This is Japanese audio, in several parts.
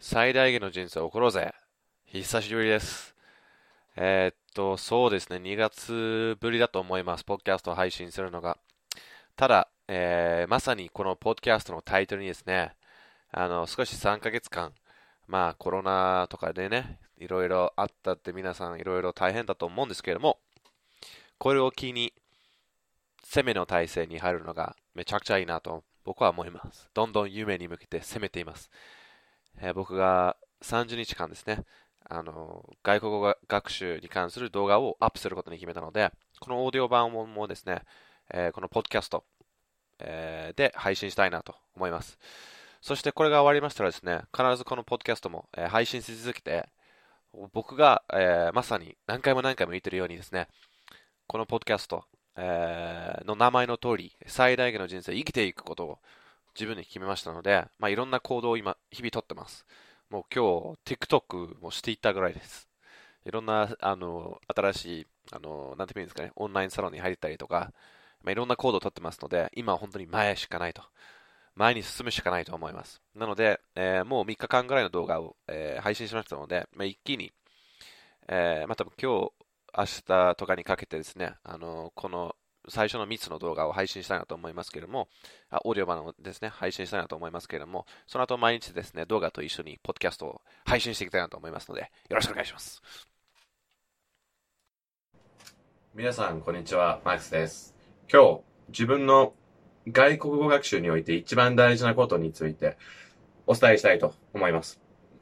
最大限の人生を送ろうぜ。久しぶりです。えー、っと、そうですね、2月ぶりだと思います。ポッドキャストを配信するのが。ただ、えー、まさにこのポッドキャストのタイトルにですね、あの、少し3ヶ月間、まあコロナとかでね、いろいろあったって皆さんいろいろ大変だと思うんですけれども、これを機に、攻めの体制に入るのがめちゃくちゃいいなと僕は思います。どんどん夢に向けて攻めています。えー、僕が30日間ですね、あの、外国語学習に関する動画をアップすることに決めたので、このオーディオ版もですね、えー、このポッドキャスト、えー、で配信したいなと思います。そしてこれが終わりましたらですね、必ずこのポッドキャストも、えー、配信し続けて、僕が、えまさに何回も何回も言ってるようにですね、このポッドキャスト、えの名前の通り、最大限の人生生きていくことを自分で決めましたので、まあ、いろんな行動を今、日々とってます。もう今日、TikTok もしていったぐらいです。いろんな、あの、新しい、あの、なんて言うんですかね、オンラインサロンに入ったりとか、まあ、いろんな行動をとってますので、今は本当に前しかないと。前に進むしかないと思います。なので、えー、もう3日間ぐらいの動画を、えー、配信しましたので、まあ、一気に、えー、まあ、多分今日、明日とかにかけてですね、あのこの最初の3つの動画を配信したいなと思いますけれども、あオーディオ版をですね、配信したいなと思いますけれども、その後毎日ですね、動画と一緒にポッドキャストを配信していきたいなと思いますので、よろしくお願いします。皆さん、こんにちは。マックスです。今日、自分の外国語学習において一番大事なことについてお伝えしたいと思います。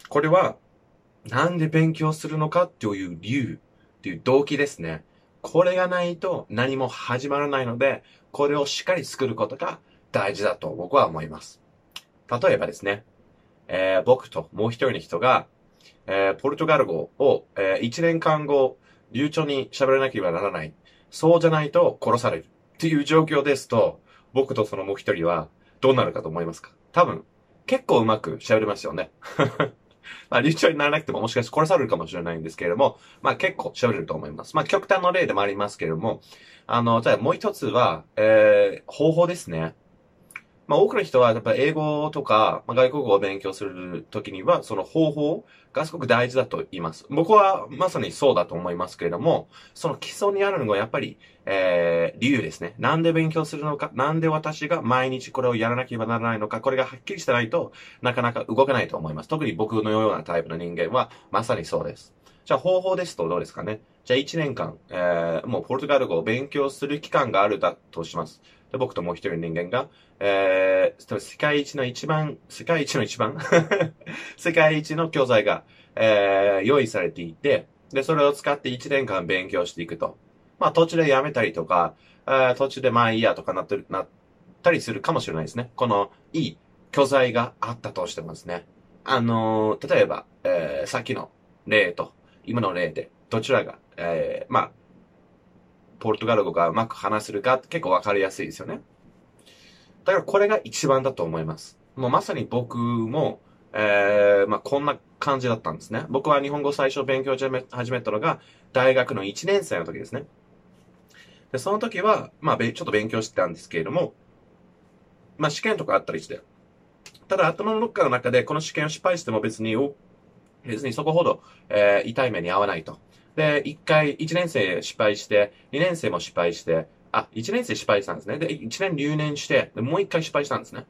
これは、なんで勉強するのかという理由、という動機ですね。これがないと何も始まらないので、これをしっかり作ることが大事だと僕は思います。例えばですね、えー、僕ともう一人の人が、えー、ポルトガル語を、えー、1年間後、流暢に喋らなければならない。そうじゃないと殺される。っていう状況ですと、僕とそのもう一人はどうなるかと思いますか？多分、結構うまく喋れますよね。まあ、流暢にならなくてももしかして殺されるかもしれないんですけれども、まあ結構喋れると思います。まあ極端の例でもありますけれども、あの、ただもう一つは、えー、方法ですね。まあ多くの人はやっぱ英語とか、外国語を勉強するときには、その方法がすごく大事だと言います。僕はまさにそうだと思いますけれども、その基礎にあるのがやっぱり、えー、理由ですね。なんで勉強するのか、なんで私が毎日これをやらなければならないのか、これがはっきりしてないとなかなか動けないと思います。特に僕のようなタイプの人間はまさにそうです。じゃあ方法ですとどうですかね。じゃあ1年間、えー、もうポルトガル語を勉強する期間があるだとします。で僕ともう一人の人間が、えー、世界一の一番、世界一の一番 世界一の教材が、えー、用意されていて、で、それを使って1年間勉強していくと。まあ、途中でやめたりとか、えー、途中でまあいいやとかなってる、なったりするかもしれないですね。この、いい教材があったとしてますね。あのー、例えば、えー、さっきの例と、今の例で、どちらが、えー、まあ、ポルトガル語がうまく話せるか結構わかりやすいですよね。だからこれが一番だと思います。もうまさに僕も、えー、まあこんな感じだったんですね。僕は日本語最初勉強始めたのが大学の1年生の時ですね。で、その時は、まあちょっと勉強してたんですけれども、まあ試験とかあったりして。ただ頭のどっかの中でこの試験を失敗しても別に、別にそこほど、えー、痛い目に遭わないと。で、一回、一年生失敗して、二年生も失敗して、あ、一年生失敗したんですね。で、一年留年して、でもう一回失敗したんですね。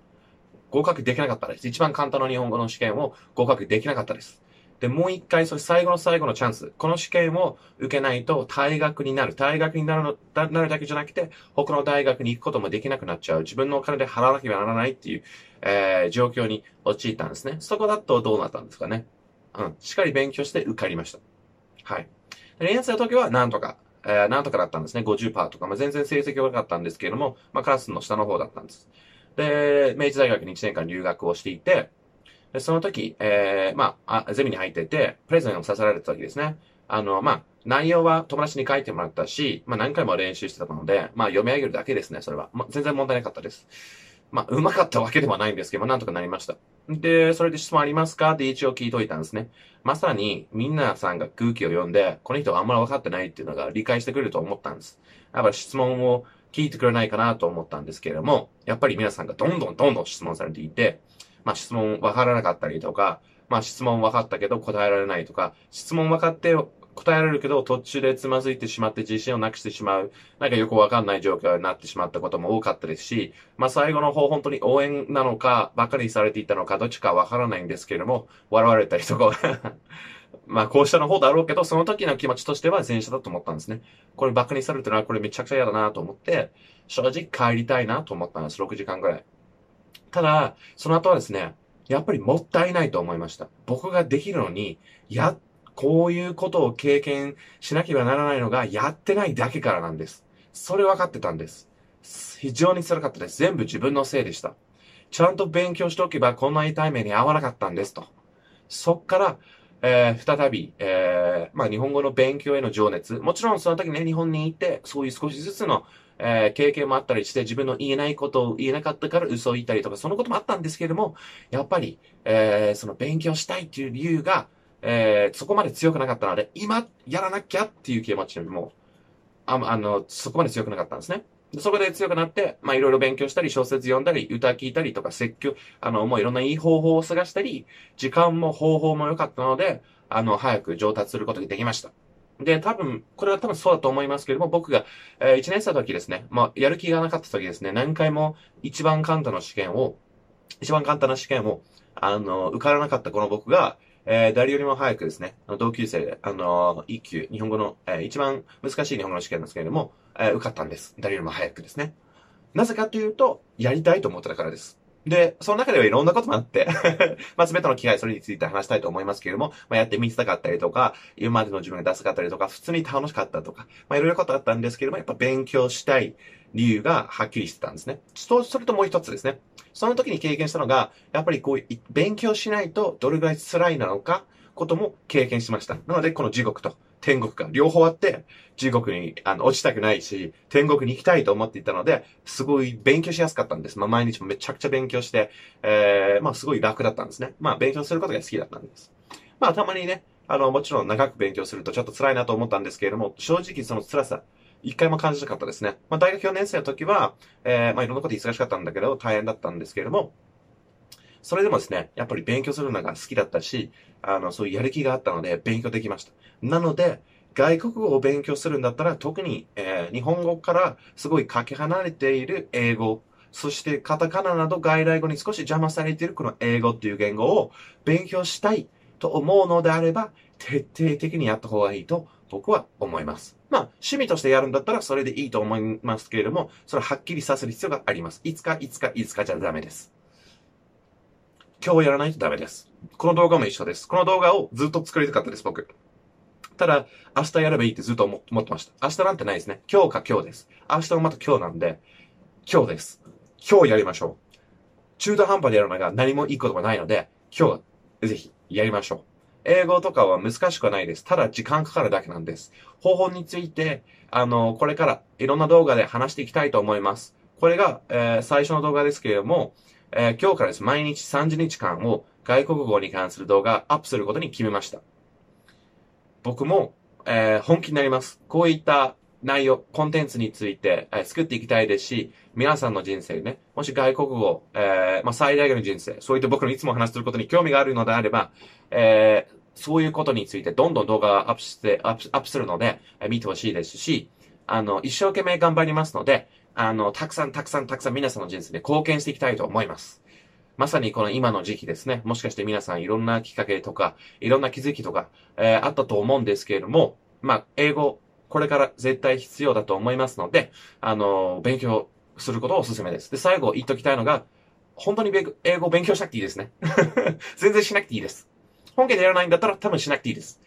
合格できなかったです。一番簡単な日本語の試験を合格できなかったです。で、もう一回、それ最後の最後のチャンス。この試験を受けないと退学になる。退学になるの、なるだけじゃなくて、他の大学に行くこともできなくなっちゃう。自分のお金で払わなければならないっていう、えー、状況に陥ったんですね。そこだとどうなったんですかね。うん。しっかり勉強して受かりました。はい。連生の時はなんとか、えー、なんとかだったんですね。50%とか。まあ、全然成績悪かったんですけれども、まあ、クラスの下の方だったんです。で、明治大学に1年間留学をしていて、でその時、えー、まあ、ゼミに入ってて、プレゼンをさせられた時ですね。あの、まあ、内容は友達に書いてもらったし、まあ、何回も練習してたので、まあ、読み上げるだけですね、それは。まあ、全然問題なかったです。まあ、うまかったわけではないんですけど、なんとかなりました。で、それで質問ありますか？って一応聞いといたんですね。まさに、みんなさんが空気を読んで、この人はあんまり分かってないっていうのが理解してくれると思ったんです。やっぱ質問を聞いてくれないかなと思ったんですけれども、やっぱり皆さんがどんどんどんどん質問されていて、まあ質問分からなかったりとか、まあ質問分かったけど答えられないとか、質問分かって答えられるけど途中でつまずいてしまって自信をなくしてしまう、なんかよくわかんない状況になってしまったことも多かったですし、まあ最後の方本当に応援なのか、ばかりされていたのか、どっちかわからないんですけれども、笑われたりとか まあ、こうしたの方だろうけど、その時の気持ちとしては前者だと思ったんですね。これバカにされてるのはこれめちゃくちゃ嫌だなと思って、正直帰りたいなと思ったんです。6時間ぐらい。ただ、その後はですね、やっぱりもったいないと思いました。僕ができるのに、や、こういうことを経験しなければならないのがやってないだけからなんです。それ分かってたんです。非常に辛かったです。全部自分のせいでした。ちゃんと勉強しておけばこんな痛い目に遭わなかったんですと。そっから、えー、再び、えー、まあ日本語の勉強への情熱。もちろんその時ね、日本に行って、そういう少しずつの、えー、経験もあったりして、自分の言えないことを言えなかったから嘘を言ったりとか、そのこともあったんですけれども、やっぱり、えー、その勉強したいっていう理由が、えー、そこまで強くなかったので、今、やらなきゃっていう気持ちよりも、ああの、そこまで強くなかったんですね。そこで強くなって、まあいろいろ勉強したり、小説読んだり、歌聞いたりとか、説教、あの、もういろんないい方法を探したり、時間も方法も良かったので、あの、早く上達することができました。で、多分、これは多分そうだと思いますけれども、僕が、えー、1年生の時ですね、まあ、やる気がなかった時ですね、何回も一番簡単な試験を、一番簡単な試験を、あの、受からなかったこの僕が、えー、誰よりも早くですね、同級生で、あのー、一級、日本語の、えー、一番難しい日本語の試験なんですけれども、えー、受かったんです。誰よりも早くですね。なぜかというと、やりたいと思ってたからです。で、その中ではいろんなこともあって まあ、すべての機会それについて話したいと思いますけれども、まあ、やってみせたかったりとか、今までの自分が出すかったりとか、普通に楽しかったとか、まあ、いろいろことあったんですけれども、やっぱ勉強したい理由がはっきりしてたんですね。それともう一つですね。その時に経験したのが、やっぱりこう、勉強しないとどれぐらい辛いなのか、ことも経験しました。なので、この地獄と天国が両方あって、地獄にあの落ちたくないし、天国に行きたいと思っていたので、すごい勉強しやすかったんです。まあ、毎日もめちゃくちゃ勉強して、えー、まあ、すごい楽だったんですね。まあ、勉強することが好きだったんです。まあ、たまにね、あの、もちろん長く勉強するとちょっと辛いなと思ったんですけれども、正直その辛さ、一回も感じなかったですね。まあ、大学4年生の時は、えー、まあ、いろんなこと忙しかったんだけど、大変だったんですけれども、それでもですね、やっぱり勉強するのが好きだったし、あの、そういうやる気があったので勉強できました。なので、外国語を勉強するんだったら、特に、えー、日本語からすごいかけ離れている英語、そしてカタカナなど外来語に少し邪魔されているこの英語っていう言語を勉強したいと思うのであれば、徹底的にやった方がいいと僕は思います。まあ、趣味としてやるんだったらそれでいいと思いますけれども、それははっきりさせる必要があります。いつか、いつか、いつかじゃダメです。今日やらないとダメです。この動画も一緒です。この動画をずっと作りたかったです、僕。ただ、明日やればいいってずっと思ってました。明日なんてないですね。今日か今日です。明日もまた今日なんで、今日です。今日やりましょう。中途半端でやるのが何もいいことがないので、今日ぜひやりましょう。英語とかは難しくはないです。ただ時間かかるだけなんです。方法について、あの、これからいろんな動画で話していきたいと思います。これが、えー、最初の動画ですけれども、えー、今日からです。毎日30日間を外国語に関する動画アップすることに決めました。僕も、えー、本気になります。こういった内容、コンテンツについて、えー、作っていきたいですし、皆さんの人生ね、もし外国語、えー、まあ、最大限の人生、そういった僕のいつも話することに興味があるのであれば、えー、そういうことについてどんどん動画アップして、アップアップするので、えー、見てほしいですし、あの、一生懸命頑張りますので、あの、たくさんたくさんたくさん皆さんの人生に貢献していきたいと思います。まさにこの今の時期ですね。もしかして皆さんいろんなきっかけとか、いろんな気づきとか、えー、あったと思うんですけれども、まあ、英語、これから絶対必要だと思いますので、あの、勉強することをお勧めです。で、最後言っときたいのが、本当に英語を勉強しなくていいですね。全然しなくていいです。本家でやらないんだったら多分しなくていいです。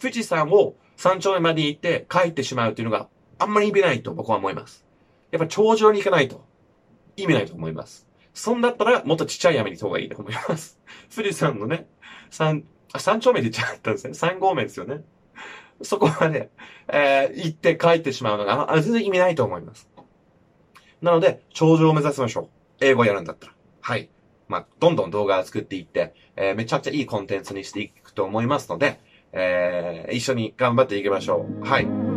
富士山を山頂まで行って帰ってしまうっていうのがあんまり意味ないと僕は思います。やっぱ頂上に行かないと意味ないと思います。そんだったら、もっとちっちゃい山に行った方がいいと思います。富士山のね、三、あ、三丁目で言っちゃったんですね。三合目ですよね。そこまで、えー、行って帰ってしまうのが、あ全然意味ないと思います。なので、頂上を目指しましょう。英語やるんだったら。はい。まあ、どんどん動画を作っていって、えー、めちゃくちゃいいコンテンツにしていくと思いますので、えー、一緒に頑張っていきましょう。はい。